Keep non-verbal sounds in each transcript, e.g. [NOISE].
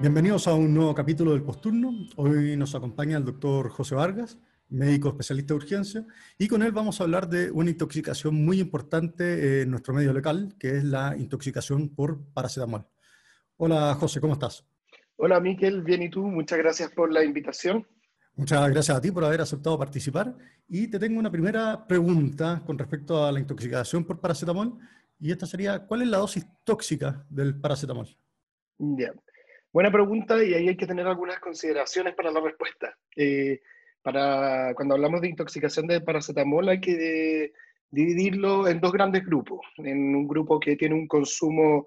Bienvenidos a un nuevo capítulo del Posturno. Hoy nos acompaña el doctor José Vargas, médico especialista de urgencia, y con él vamos a hablar de una intoxicación muy importante en nuestro medio local, que es la intoxicación por paracetamol. Hola José, ¿cómo estás? Hola Miquel, bien y tú, muchas gracias por la invitación. Muchas gracias a ti por haber aceptado participar. Y te tengo una primera pregunta con respecto a la intoxicación por paracetamol, y esta sería, ¿cuál es la dosis tóxica del paracetamol? Bien. Buena pregunta y ahí hay que tener algunas consideraciones para la respuesta. Eh, para, cuando hablamos de intoxicación de paracetamol hay que dividirlo en dos grandes grupos. En un grupo que tiene un consumo,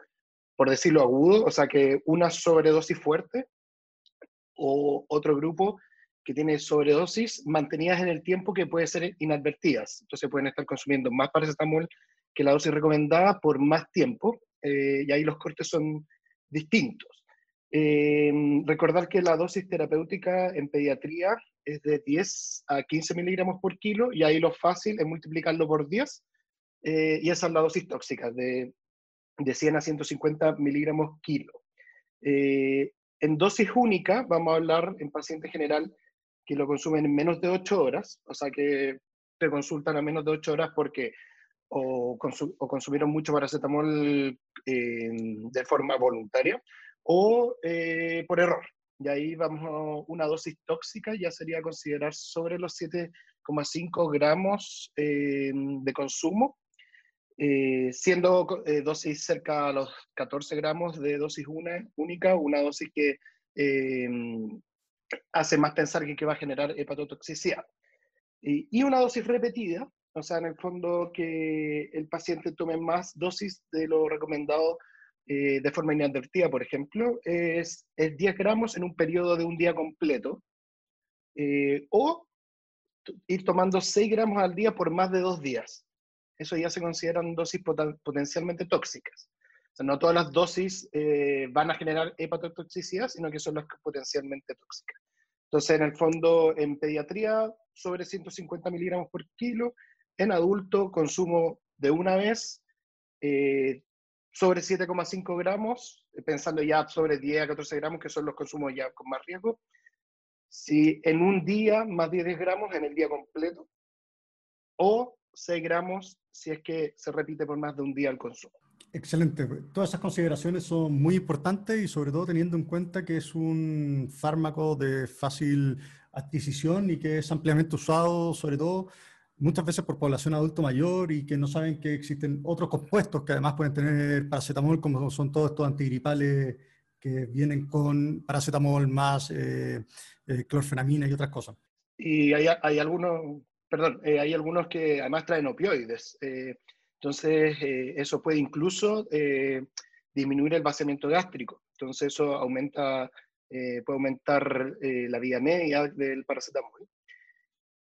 por decirlo agudo, o sea que una sobredosis fuerte, o otro grupo que tiene sobredosis mantenidas en el tiempo que puede ser inadvertidas. Entonces pueden estar consumiendo más paracetamol que la dosis recomendada por más tiempo, eh, y ahí los cortes son distintos. Eh, recordar que la dosis terapéutica en pediatría es de 10 a 15 miligramos por kilo y ahí lo fácil es multiplicarlo por 10 eh, y esa es la dosis tóxica de, de 100 a 150 miligramos kilo. Eh, en dosis única vamos a hablar en paciente general que lo consumen en menos de 8 horas, o sea que te consultan a menos de 8 horas porque o, o consumieron mucho paracetamol de forma voluntaria o eh, por error. Y ahí vamos a una dosis tóxica, ya sería considerar sobre los 7,5 gramos eh, de consumo, eh, siendo dosis cerca a los 14 gramos de dosis una, única, una dosis que hace más pensar que, que va a generar hepatotoxicidad. Y, y una dosis repetida, o sea, en el fondo que el paciente tome más dosis de lo recomendado eh, de forma inadvertida, por ejemplo, es, es, 10 gramos en un periodo de un día completo, eh, o ir tomando 6 gramos al día por más de dos días. Eso ya se consideran dosis potencialmente tóxicas. No todas las dosis eh, van a generar hepatotoxicidad, sino que son las potencialmente tóxicas. Entonces, en el fondo, en pediatría, sobre 150 miligramos por kilo, en adulto, consumo de una vez, sobre 7,5 gramos, pensando ya sobre 10 a 14 gramos, que son los consumos ya con más riesgo. Si en un día, más de 10 gramos en el día completo, o 6 gramos si es que se repite por más de un día el consumo. Excelente. Todas esas consideraciones son muy importantes y sobre todo teniendo en cuenta que es un fármaco de fácil adquisición y que es ampliamente usado, sobre todo muchas veces por población adulto mayor y que no saben que existen otros compuestos que además pueden tener paracetamol, como son todos estos antigripales que vienen con paracetamol más eh, eh, clorfenamina y otras cosas. Y hay, hay algunos, perdón, eh, hay algunos que además traen opioides. entonces, eso puede incluso disminuir el vaciamiento gástrico. Entonces, eso aumenta, puede aumentar la vida media del paracetamol.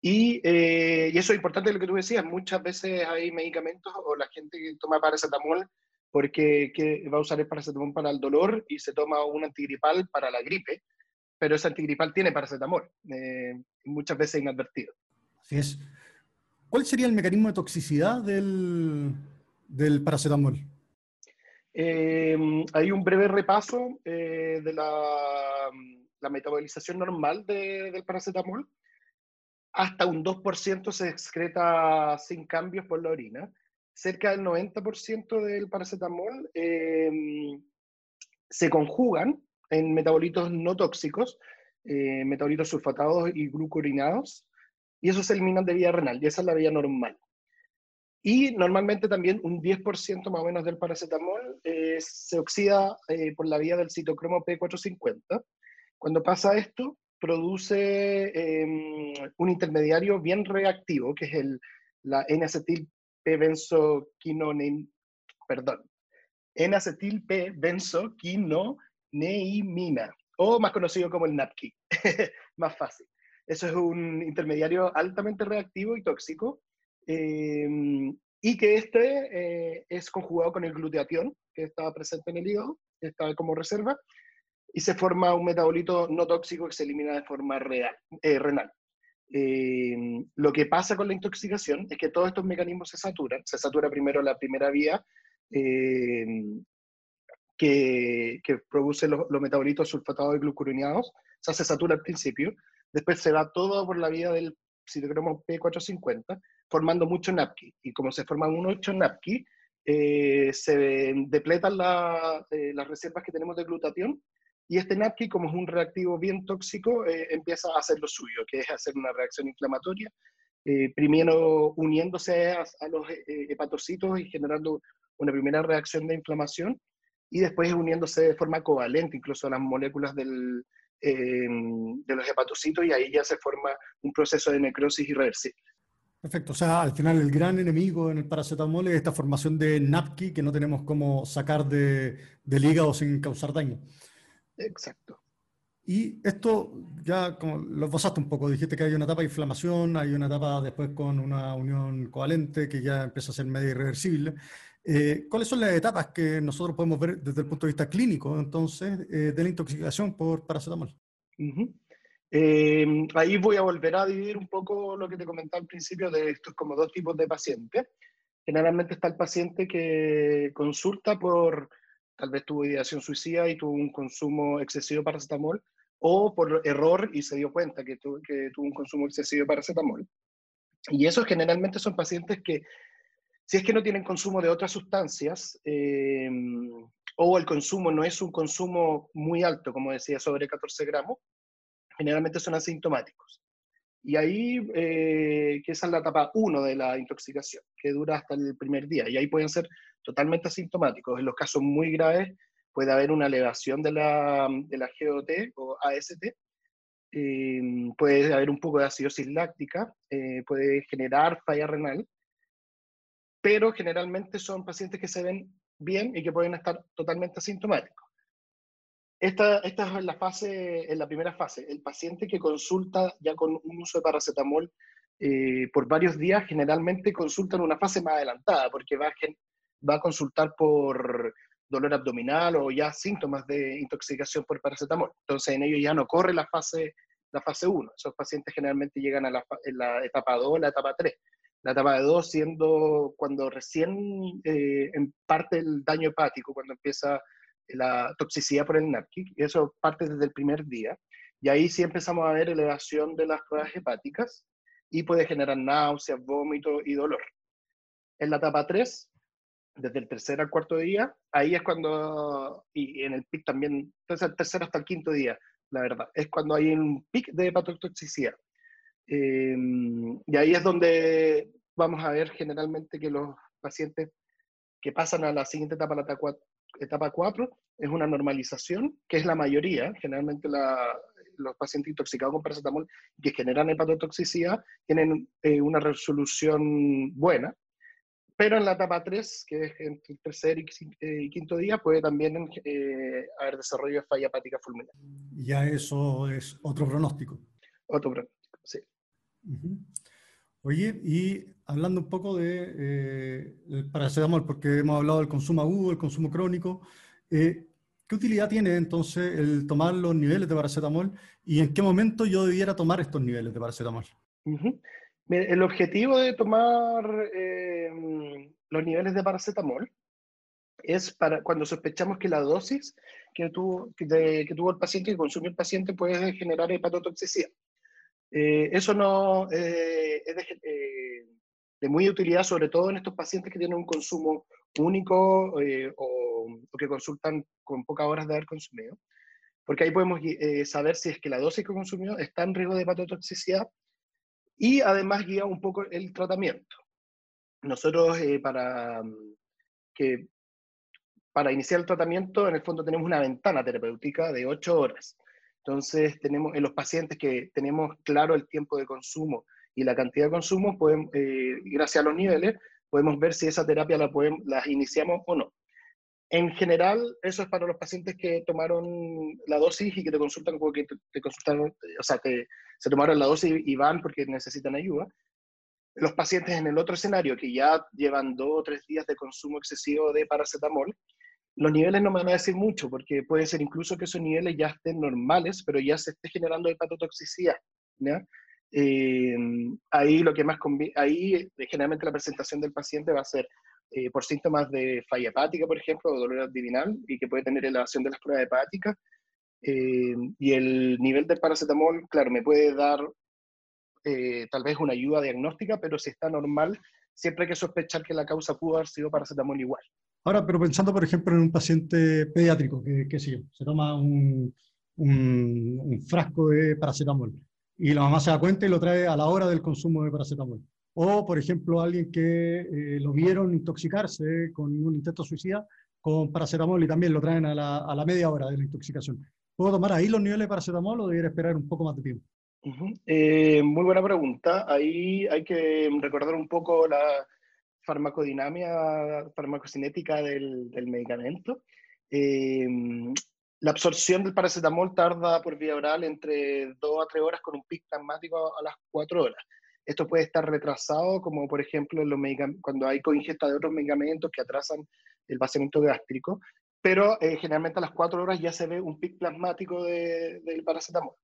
Eh, y, eso es importante lo que tú decías, muchas veces hay medicamentos o la gente que toma paracetamol porque va a usar el paracetamol para el dolor y se toma un antigripal para la gripe, pero ese antigripal tiene paracetamol, eh, muchas veces inadvertido. Así es. ¿Cuál sería el mecanismo de toxicidad del, del paracetamol? Eh, hay un breve repaso de la, la, metabolización normal del paracetamol hasta un 2% se excreta sin cambios por la orina. Cerca del 90% del paracetamol em, se conjugan en metabolitos no tóxicos, eh, metabolitos sulfatados y glucurinados, y esos se eliminan de vía renal, y esa es la vía normal. Y normalmente también un 10% más o menos del paracetamol eh, se oxida eh, por la vía del citocromo P450. Cuando pasa esto, produce em, un intermediario bien reactivo, que es el, la N-acetil P-benzoquinone, perdón, N-acetil P-benzoquinoneimina, o más conocido como el NAPKI, [LAUGHS] más fácil. Eso es un intermediario altamente reactivo y tóxico, em, y que este eh, es conjugado con el glutatión, que estaba presente en el hígado, está como reserva, y se forma un metabolito no tóxico que se elimina de forma real, eh, renal. Eh, lo que pasa con la intoxicación es que todos estos mecanismos se saturan. Se satura primero la primera vía eh, que, produce los, metabolitos sulfatados y glucuroniados. O sea, se satura al principio. Después se va todo por la vía del citocromo P450, formando mucho NAPKI. Y como se forman muchos NAPKI, eh, se depletan la, las reservas que tenemos de glutatión y este NAPKI, como es un reactivo bien tóxico, eh, empieza a hacer lo suyo, que es hacer una reacción inflamatoria, eh, primero uniéndose a, los eh, hepatocitos y generando una primera reacción de inflamación, y después uniéndose de forma covalente incluso a las moléculas del, de los hepatocitos, y ahí ya se forma un proceso de necrosis irreversible. Perfecto, o sea, al final el gran enemigo en el paracetamol es esta formación de NAPKI que no tenemos cómo sacar de, del hígado sin causar daño. Exacto. Y esto ya como lo esbozaste un poco, dijiste que hay una etapa de inflamación, hay una etapa después con una unión covalente que ya empieza a ser medio irreversible. Eh, ¿Cuáles son las etapas que nosotros podemos ver desde el punto de vista clínico, entonces, eh, de la intoxicación por paracetamol? Em, ahí voy a volver a dividir un poco lo que te comentaba al principio de estos como dos tipos de pacientes. Generalmente está el paciente que consulta por tal vez tuvo ideación suicida y tuvo un consumo excesivo de paracetamol, o por error y se dio cuenta que, tuvo, que tuvo un consumo excesivo de paracetamol. Y esos generalmente son pacientes que, si es que no tienen consumo de otras sustancias, eh, o el consumo no es un consumo muy alto, como decía, sobre 14 gramos, generalmente son asintomáticos. Y ahí, eh, que esa es la etapa 1 de la intoxicación, que dura hasta el primer día. Y ahí pueden ser totalmente asintomáticos. En los casos muy graves puede haber una elevación de la, de la GOT o AST, eh, puede haber un poco de acidosis láctica, eh, puede generar falla renal, pero generalmente son pacientes que se ven bien y que pueden estar totalmente asintomáticos. Esta, esta es la fase, en la primera fase. El paciente que consulta ya con un uso de paracetamol eh, por varios días, generalmente consulta en una fase más adelantada, porque va a, va a consultar por dolor abdominal o ya síntomas de intoxicación por paracetamol. Entonces en ello ya no corre la fase, la fase 1. Esos pacientes generalmente llegan a la, la etapa 2, la etapa 3. La etapa 2 siendo cuando recién eh, en parte el daño hepático, cuando empieza la toxicidad por el NAPKI, y eso parte desde el primer día. Y ahí sí empezamos a ver elevación de las pruebas hepáticas y puede generar náuseas, vómito y dolor. En la etapa 3 desde el tercer al cuarto día, ahí es cuando, y en el pic también, desde el tercer hasta el quinto día, la verdad, es cuando hay un pic de hepatotoxicidad. Em, y ahí es donde vamos a ver generalmente que los pacientes que pasan a la siguiente etapa, la etapa 4, es una normalización, que es la mayoría, generalmente los pacientes intoxicados con paracetamol que generan hepatotoxicidad tienen eh, una resolución buena, pero en la etapa 3, que es entre el tercer eh, y quinto día, puede también eh, haber desarrollo de falla hepática fulminante. Ya eso es otro pronóstico. Otro pronóstico, sí. Oye, y hablando un poco de eh, paracetamol, porque hemos hablado del consumo agudo, el consumo crónico, ¿qué utilidad tiene entonces el tomar los niveles de paracetamol y en qué momento yo debiera tomar estos niveles de paracetamol? El objetivo de tomar em, los niveles de paracetamol es para cuando sospechamos que la dosis que tuvo, que, tuvo el paciente, que consumió el paciente, puede generar hepatotoxicidad. Eh, eso no eh, es eh, de, muy utilidad, sobre todo en estos pacientes que tienen un consumo único o, o, que consultan con pocas horas de haber consumido, porque ahí podemos saber si es que la dosis que consumió está en riesgo de hepatotoxicidad y además guía un poco el tratamiento. Nosotros eh, para, mm, que, para iniciar el tratamiento, en el fondo tenemos una ventana terapéutica de 8 horas. Entonces, tenemos, en los pacientes que tenemos claro el tiempo de consumo y la cantidad de consumo, podemos, eh, gracias a los niveles, podemos ver si esa terapia la, podemos, la iniciamos o no. En general, eso es para los pacientes que tomaron la dosis y que te consultan porque te, consultaron, o sea, que se tomaron la dosis y van porque necesitan ayuda. Los pacientes en el otro escenario, que ya llevan dos o tres días de consumo excesivo de paracetamol, los niveles no me van a decir mucho, porque puede ser incluso que esos niveles ya estén normales, pero ya se esté generando hepatotoxicidad. ¿ya? Eh, ahí lo que más ahí eh, generalmente la presentación del paciente va a ser eh, por síntomas de falla hepática, por ejemplo, o dolor abdominal, y que puede tener elevación de las pruebas hepáticas. y el nivel de paracetamol, claro, me puede dar tal vez una ayuda diagnóstica, pero si está normal, siempre hay que sospechar que la causa pudo haber sido paracetamol igual. Ahora, pero pensando, por ejemplo, en un paciente pediátrico, que, sí, se toma un, frasco de paracetamol y la mamá se da cuenta y lo trae a la hora del consumo de paracetamol. O, por ejemplo, alguien que eh, lo vieron intoxicarse con un intento suicida con paracetamol y también lo traen a la, a la, media hora de la intoxicación. ¿Puedo tomar ahí los niveles de paracetamol o debería esperar un poco más de tiempo? Eh, muy buena pregunta. Ahí hay que recordar un poco la, farmacodinamia, farmacocinética del, del medicamento. Em, la absorción del paracetamol tarda por vía oral entre 2 a 3 horas con un pic plasmático a las 4 horas. Esto puede estar retrasado, como por ejemplo los cuando hay coingesta de otros medicamentos que atrasan el vaciamiento gástrico, pero eh, generalmente a las 4 horas ya se ve un pic plasmático de, del paracetamol.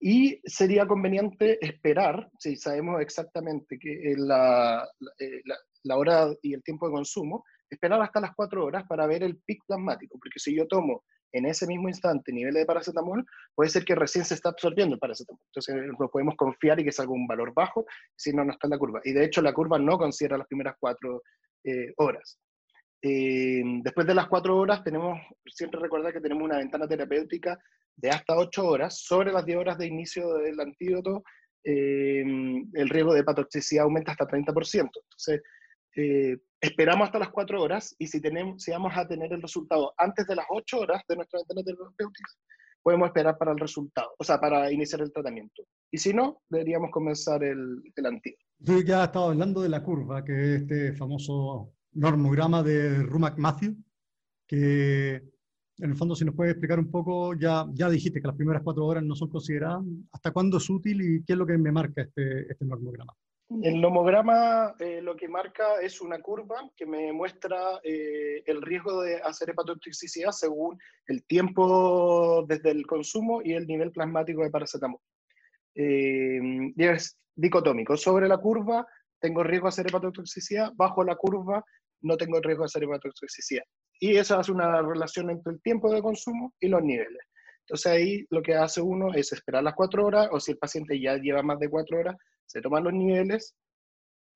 Y sería conveniente esperar, si sabemos exactamente que la, eh, la, la, hora y el tiempo de consumo, esperar hasta las 4 horas para ver el pic plasmático, porque si yo tomo en ese mismo instante niveles de paracetamol, puede ser que recién se está absorbiendo el paracetamol. Entonces no podemos confiar y que salga un valor bajo, si no, no está en la curva. Y de hecho la curva no considera las primeras 4 eh, horas. Eh, después de las cuatro horas, tenemos, siempre recordar que tenemos una ventana terapéutica de hasta ocho horas. Sobre las 10 horas de inicio del antídoto, eh, el riesgo de hepatotoxicidad aumenta hasta 30%. Entonces, eh, esperamos hasta las cuatro horas y si, tenemos, si vamos a tener el resultado antes de las ocho horas de nuestra ventana terapéutica, podemos esperar para el resultado, o sea, para iniciar el tratamiento. Y si no, deberíamos comenzar el, el antídoto. Yo ya estaba hablando de la curva, que es este famoso normograma de Rumac Matthew, que en el fondo si nos puede explicar un poco, ya, ya dijiste que las primeras cuatro horas no son consideradas, ¿hasta cuándo es útil y qué es lo que me marca este, este normograma? El nomograma eh, lo que marca es una curva que me muestra eh, el riesgo de hacer hepatotoxicidad según el tiempo desde el consumo y el nivel plasmático de paracetamol. Eh, es dicotómico. Sobre la curva tengo riesgo de hacer hepatotoxicidad, bajo la curva no tengo riesgo de hacer hepatotoxicidad. Y eso hace una relación entre el tiempo de consumo y los niveles. Entonces ahí lo que hace uno es esperar las cuatro horas, o si el paciente ya lleva más de cuatro horas, se toman los niveles,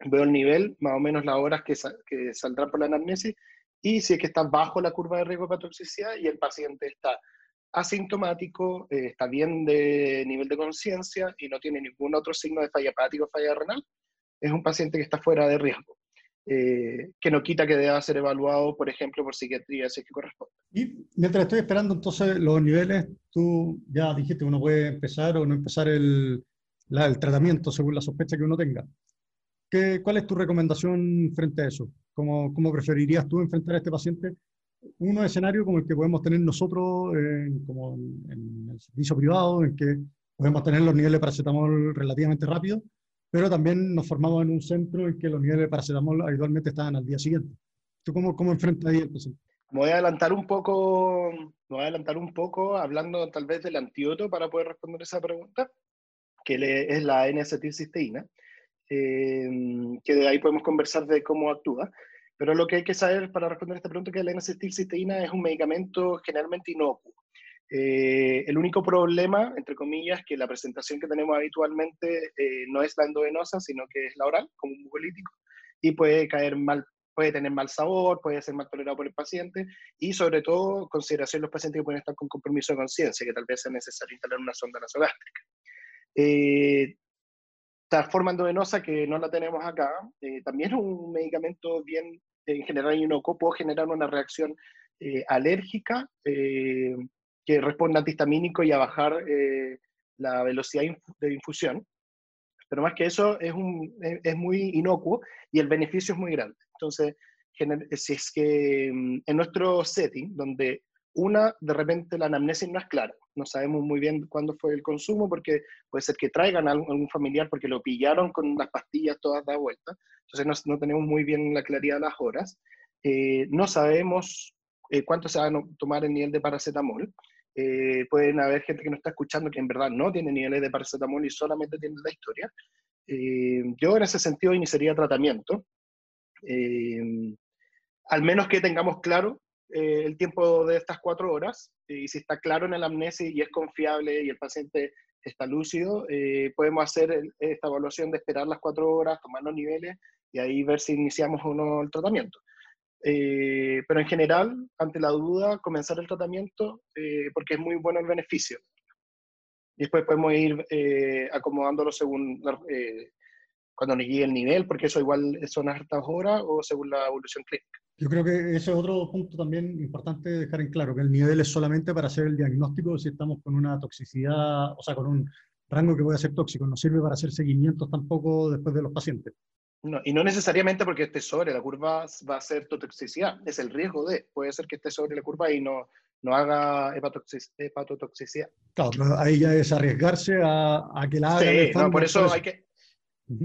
veo el nivel, más o menos las horas que, que saldrán por la anamnesis, y si es que está bajo la curva de riesgo de hepatotoxicidad y el paciente está asintomático, eh, está bien de nivel de conciencia y no tiene ningún otro signo de falla hepática o falla renal, es un paciente que está fuera de riesgo, eh, que no quita que deba ser evaluado, por ejemplo, por psiquiatría, si es que corresponde. Y mientras estoy esperando entonces los niveles, tú ya dijiste, uno puede empezar o no empezar el, el tratamiento según la sospecha que uno tenga. ¿Qué, ¿Cuál es tu recomendación frente a eso? ¿Cómo, ¿Cómo, preferirías tú enfrentar a este paciente? Uno escenario como el que podemos tener nosotros como en el servicio privado, en que podemos tener los niveles de paracetamol relativamente rápido, pero también nos formamos en un centro en que los niveles de paracetamol habitualmente estaban al día siguiente. ¿Tú cómo, cómo enfrentas el paciente? Me voy a adelantar un poco, voy a adelantar un poco hablando tal vez del antídoto para poder responder esa pregunta, que es la N-acetilcisteína, eh, que de ahí podemos conversar de cómo actúa. Pero lo que hay que saber para responder a esta pregunta es que la N-acetilcisteína es un medicamento generalmente inocuo. Eh, el único problema, entre comillas, que la presentación que tenemos habitualmente eh, no es la endovenosa, sino que es la oral, como un mucolítico, y puede caer mal, puede tener mal sabor, puede ser mal tolerado por el paciente, y sobre todo, consideración de los pacientes que pueden estar con compromiso de conciencia, que tal vez sea necesario instalar una sonda nasogástrica. Eh, esta forma endovenosa que no la tenemos acá, eh, también es un medicamento bien, en general inocuo, puede generar una reacción alérgica, que responde antihistamínico y a bajar eh, la velocidad de infusión. Pero más que eso, es, un, es muy inocuo y el beneficio es muy grande. Entonces, si es que mm, en nuestro setting, donde una, de repente la anamnesis no es clara, no sabemos muy bien cuándo fue el consumo, porque puede ser que traigan a algún familiar porque lo pillaron con las pastillas todas da vuelta, entonces no, no tenemos muy bien la claridad de las horas. Eh, no sabemos cuánto se va a tomar el nivel de paracetamol. pueden haber gente que no está escuchando que en verdad no tiene niveles de paracetamol y solamente tiene la historia. yo en ese sentido iniciaría tratamiento. al menos que tengamos claro eh, el tiempo de estas cuatro horas y si está claro en el amnesia y es confiable y el paciente está lúcido, eh, podemos hacer esta evaluación de esperar las cuatro horas, tomar los niveles y ahí ver si iniciamos o no el tratamiento. Eh, pero en general, ante la duda, comenzar el tratamiento porque es muy bueno el beneficio. Y después podemos ir acomodándolo según cuando nos llegue el nivel, porque eso igual son hartas horas o según la evolución clínica. Yo creo que ese es otro punto también importante dejar en claro, que el nivel es solamente para hacer el diagnóstico si estamos con una toxicidad, o sea, con un rango que puede ser tóxico, no sirve para hacer seguimientos tampoco después de los pacientes. No, y no necesariamente porque esté sobre la curva va a ser toxicidad, es el riesgo de, puede ser que esté sobre la curva y no, no haga hepatotoxicidad. Claro, pero ahí ya es arriesgarse a, a que la haga. Sí, no, por eso hay que,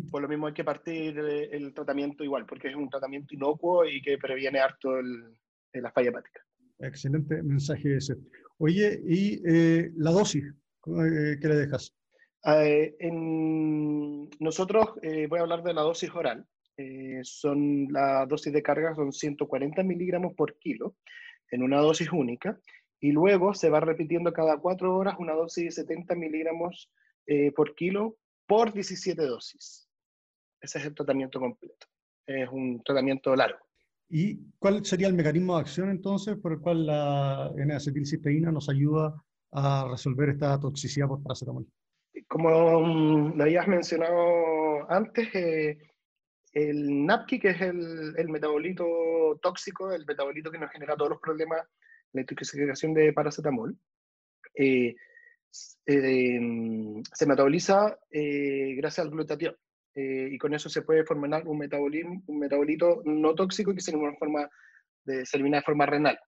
por lo mismo hay que partir el tratamiento igual, porque es un tratamiento inocuo y que previene harto el, la falla hepática. Excelente mensaje ese. Oye, ¿y eh, la dosis? Eh, ¿Qué le dejas? Eh, en, nosotros, voy a hablar de la dosis oral. son la dosis de carga son 140 miligramos por kilo en una dosis única y luego se va repitiendo cada cuatro horas una dosis de 70 miligramos por kilo por 17 dosis. Ese es el tratamiento completo. Es un tratamiento largo. ¿Y cuál sería el mecanismo de acción entonces por el cual la N-acetilcisteína nos ayuda a resolver esta toxicidad por paracetamol? Como mm, lo habías mencionado antes, eh, el NAPKI, que es el, el, metabolito tóxico, el metabolito que nos genera todos los problemas de la intoxicación de paracetamol, eh, eh, se metaboliza eh, gracias al glutatión. Eh, y con eso se puede formar un, metabolismo, un metabolito no tóxico que se forma, de, se elimina de forma renal.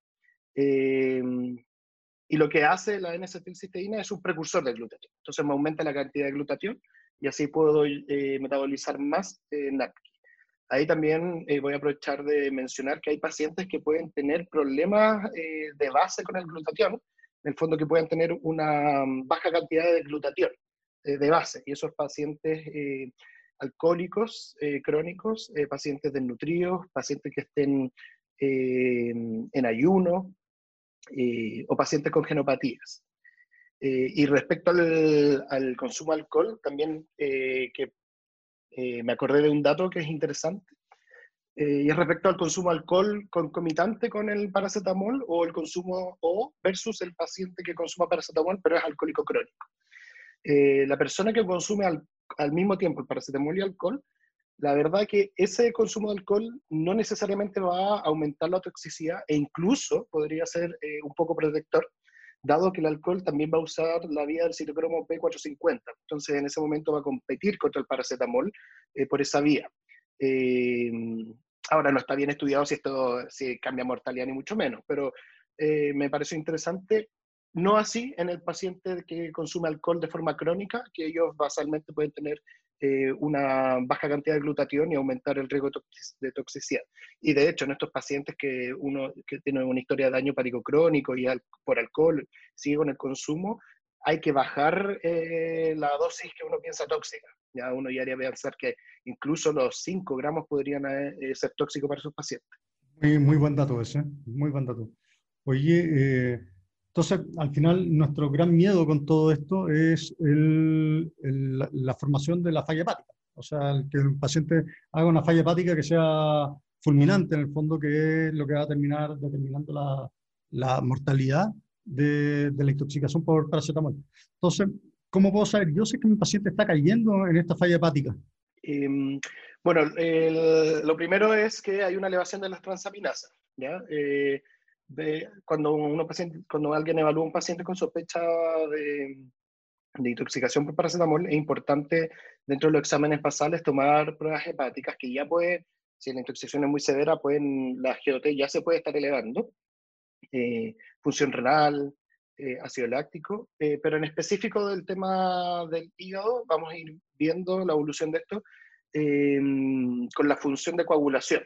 y lo que hace la N-acetilcisteína es un precursor del glutatión. Entonces me aumenta la cantidad de glutatión y así puedo metabolizar más NAPKI. Ahí también voy a aprovechar de mencionar que hay pacientes que pueden tener problemas de base con el glutatión, en el fondo que puedan tener una mm, baja cantidad de glutatión eh, de base, y esos pacientes eh, alcohólicos eh, crónicos, pacientes desnutridos, pacientes que estén en ayuno o pacientes con genopatías. y respecto al, consumo de alcohol, también que me acordé de un dato que es interesante, eh, y es respecto al consumo de alcohol concomitante con el paracetamol o el consumo o versus el paciente que consuma paracetamol pero es alcohólico crónico. Eh, la persona que consume al, al, mismo tiempo el paracetamol y alcohol, la verdad que ese consumo de alcohol no necesariamente va a aumentar la toxicidad e incluso podría ser eh, un poco protector, dado que el alcohol también va a usar la vía del citocromo P450. Entonces en ese momento va a competir contra el paracetamol por esa vía. Eh, ahora no está bien estudiado si esto si cambia mortalidad ni mucho menos, pero eh, me pareció interesante. No así en el paciente que consume alcohol de forma crónica, que ellos basalmente pueden tener eh, una baja cantidad de glutatión y aumentar el riesgo de toxicidad. Y de hecho, en estos pacientes que uno que tiene una historia de daño hepático crónico y por alcohol sigue con el consumo, hay que bajar la dosis que uno piensa tóxica. Ya uno ya haría pensar que incluso los 5 gramos podrían eh, ser tóxicos para sus pacientes. Muy, muy buen dato ese, muy buen dato. Oye, eh, entonces al final nuestro gran miedo con todo esto es el, la, formación de la falla hepática. O sea, que el paciente haga una falla hepática que sea fulminante en el fondo, que es lo que va a terminar determinando la, la mortalidad de, de, la intoxicación por paracetamol. Entonces, ¿Cómo puedo saber? Yo sé que mi paciente está cayendo en esta falla hepática. Em, bueno, lo primero es que hay una elevación de las transaminasas. ¿ya? Eh, cuando, uno paciente, cuando alguien evalúa a un paciente con sospecha de, de, intoxicación por paracetamol, es importante dentro de los exámenes basales tomar pruebas hepáticas que ya puede, si la intoxicación es muy severa, pueden, la GOT ya se puede estar elevando. Eh, función renal, eh, ácido láctico, eh, pero en específico del tema del hígado, vamos a ir viendo la evolución de esto em, con la función de coagulación.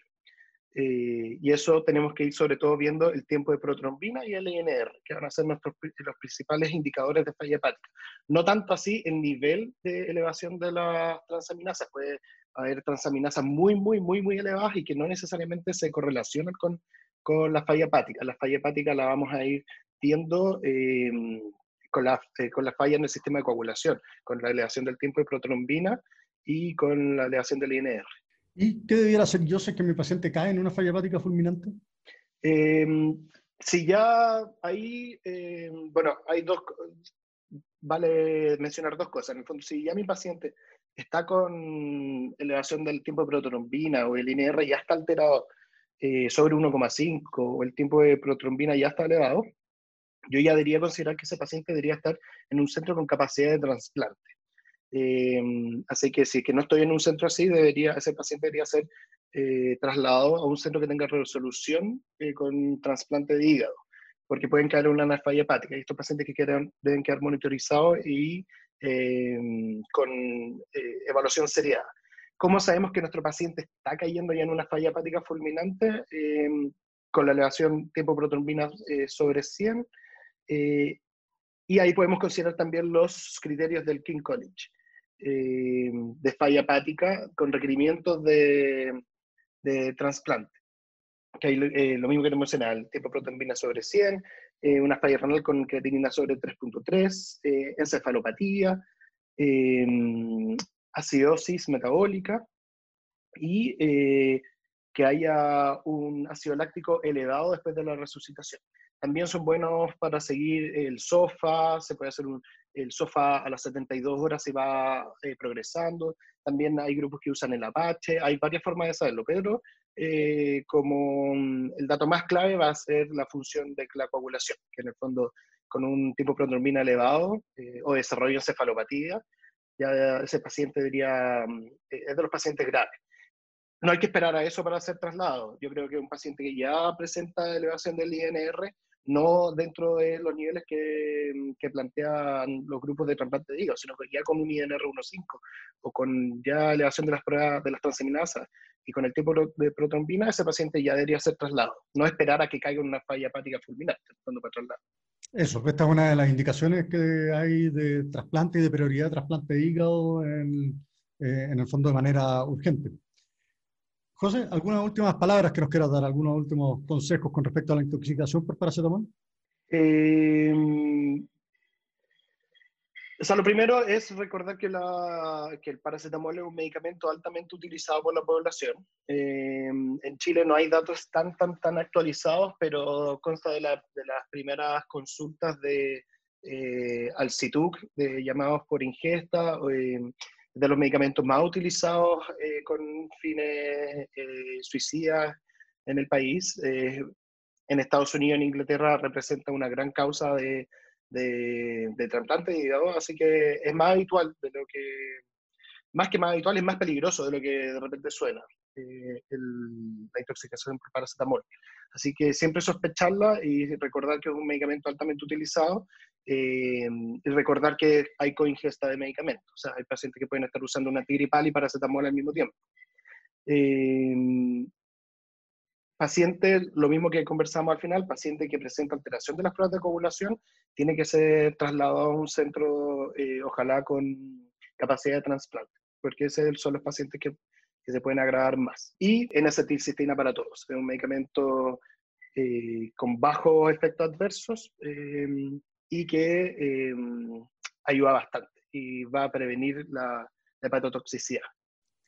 Eh, y eso tenemos que ir sobre todo viendo el tiempo de protrombina y el INR, que van a ser nuestros, los principales indicadores de falla hepática. No tanto así el nivel de elevación de las transaminasas, puede haber transaminasas muy, muy, muy, muy elevadas y que no necesariamente se correlacionan con, con la falla hepática. La falla hepática la vamos a ir viendo eh, con, la, eh, con la falla en el sistema de coagulación, con la elevación del tiempo de protrombina y con la elevación del INR. ¿Y qué debiera hacer yo sé que mi paciente cae en una falla hepática fulminante? Em, si ya ahí, em, bueno, hay dos, vale mencionar dos cosas. En el fondo, si ya mi paciente está con elevación del tiempo de protrombina o el INR ya está alterado eh, sobre 1,5 o el tiempo de protrombina ya está elevado, yo ya debería considerar que ese paciente debería estar en un centro con capacidad de trasplante. Em, así que si que no estoy en un centro así, debería, ese paciente debería ser eh, trasladado a un centro que tenga resolución eh, con trasplante de hígado, porque pueden caer en una falla hepática. Y estos pacientes que quedan, deben quedar monitorizados y con eh, evaluación seriada. ¿Cómo sabemos que nuestro paciente está cayendo ya en una falla hepática fulminante? Em, con la elevación tiempo protrombina sobre 100. y ahí podemos considerar también los criterios del King College. Eh, de falla hepática con requerimientos de, de trasplante. Que hay eh, lo mismo que tenemos en el tiempo protrombina sobre 100, eh, una falla renal con creatinina sobre 3.3, encefalopatía, acidosis metabólica y que haya un ácido láctico elevado después de la resucitación. También son buenos para seguir el SOFA, se puede hacer el SOFA a las 72 horas y va eh, progresando. También hay grupos que usan el Apache, hay varias formas de saberlo, pero eh, como mm, el dato más clave va a ser la función de la coagulación, que en el fondo con un tipo de protrombina elevado eh, o desarrollo de encefalopatía, ya ese paciente diría, mm, es de los pacientes graves. No hay que esperar a eso para hacer traslado. Yo creo que un paciente que ya presenta elevación del INR, no dentro de los niveles que, que plantean los grupos de trasplante de hígado, sino que ya con un INR 1.5 o con ya elevación de las pruebas de las transaminasas y con el tipo de protrombina, ese paciente ya debería ser trasladado. No esperar a que caiga una falla hepática fulminante cuando para trasladar. Eso, esta es una de las indicaciones que hay de trasplante y de prioridad de trasplante de hígado en, eh, en el fondo de manera urgente. José, ¿algunas últimas palabras que nos quieras dar? ¿Algunos últimos consejos con respecto a la intoxicación por paracetamol? Eh, o sea, lo primero es recordar que, la, que, el paracetamol es un medicamento altamente utilizado por la población. Eh, en Chile no hay datos tan, tan, tan actualizados, pero consta de, la, de las primeras consultas de eh, al CITUC, de llamados por ingesta, eh, de los medicamentos más utilizados eh, con fines eh, suicidas en el país. Eh, en Estados Unidos, en Inglaterra, representa una gran causa de, de, de trasplante de hígado, así que es más habitual de lo que, más que más habitual, es más peligroso de lo que de repente suena. la intoxicación por paracetamol. Así que siempre sospecharla y recordar que es un medicamento altamente utilizado eh, y recordar que hay coingesta de medicamentos. O sea, hay pacientes que pueden estar usando una tigripal y paracetamol al mismo tiempo. Eh, paciente, lo mismo que conversamos al final, paciente que presenta alteración de las pruebas de coagulación, tiene que ser trasladado a un centro, eh, ojalá con capacidad de trasplante, porque esos son los pacientes que, que se pueden agravar más. Y N-acetilcistina para todos, es un medicamento con bajos efectos adversos, y que em, ayuda bastante y va a prevenir la, hepatotoxicidad.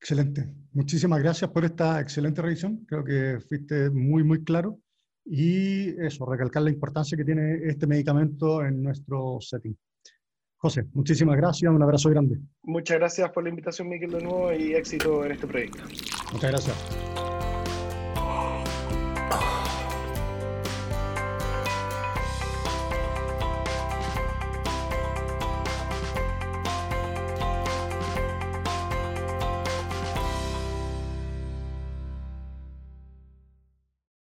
Excelente. Muchísimas gracias por esta excelente revisión. Creo que fuiste muy, muy claro. Y eso, recalcar la importancia que tiene este medicamento en nuestro setting. José, muchísimas gracias, un abrazo grande. Muchas gracias por la invitación, Miguel, de nuevo y éxito en este proyecto. Muchas gracias.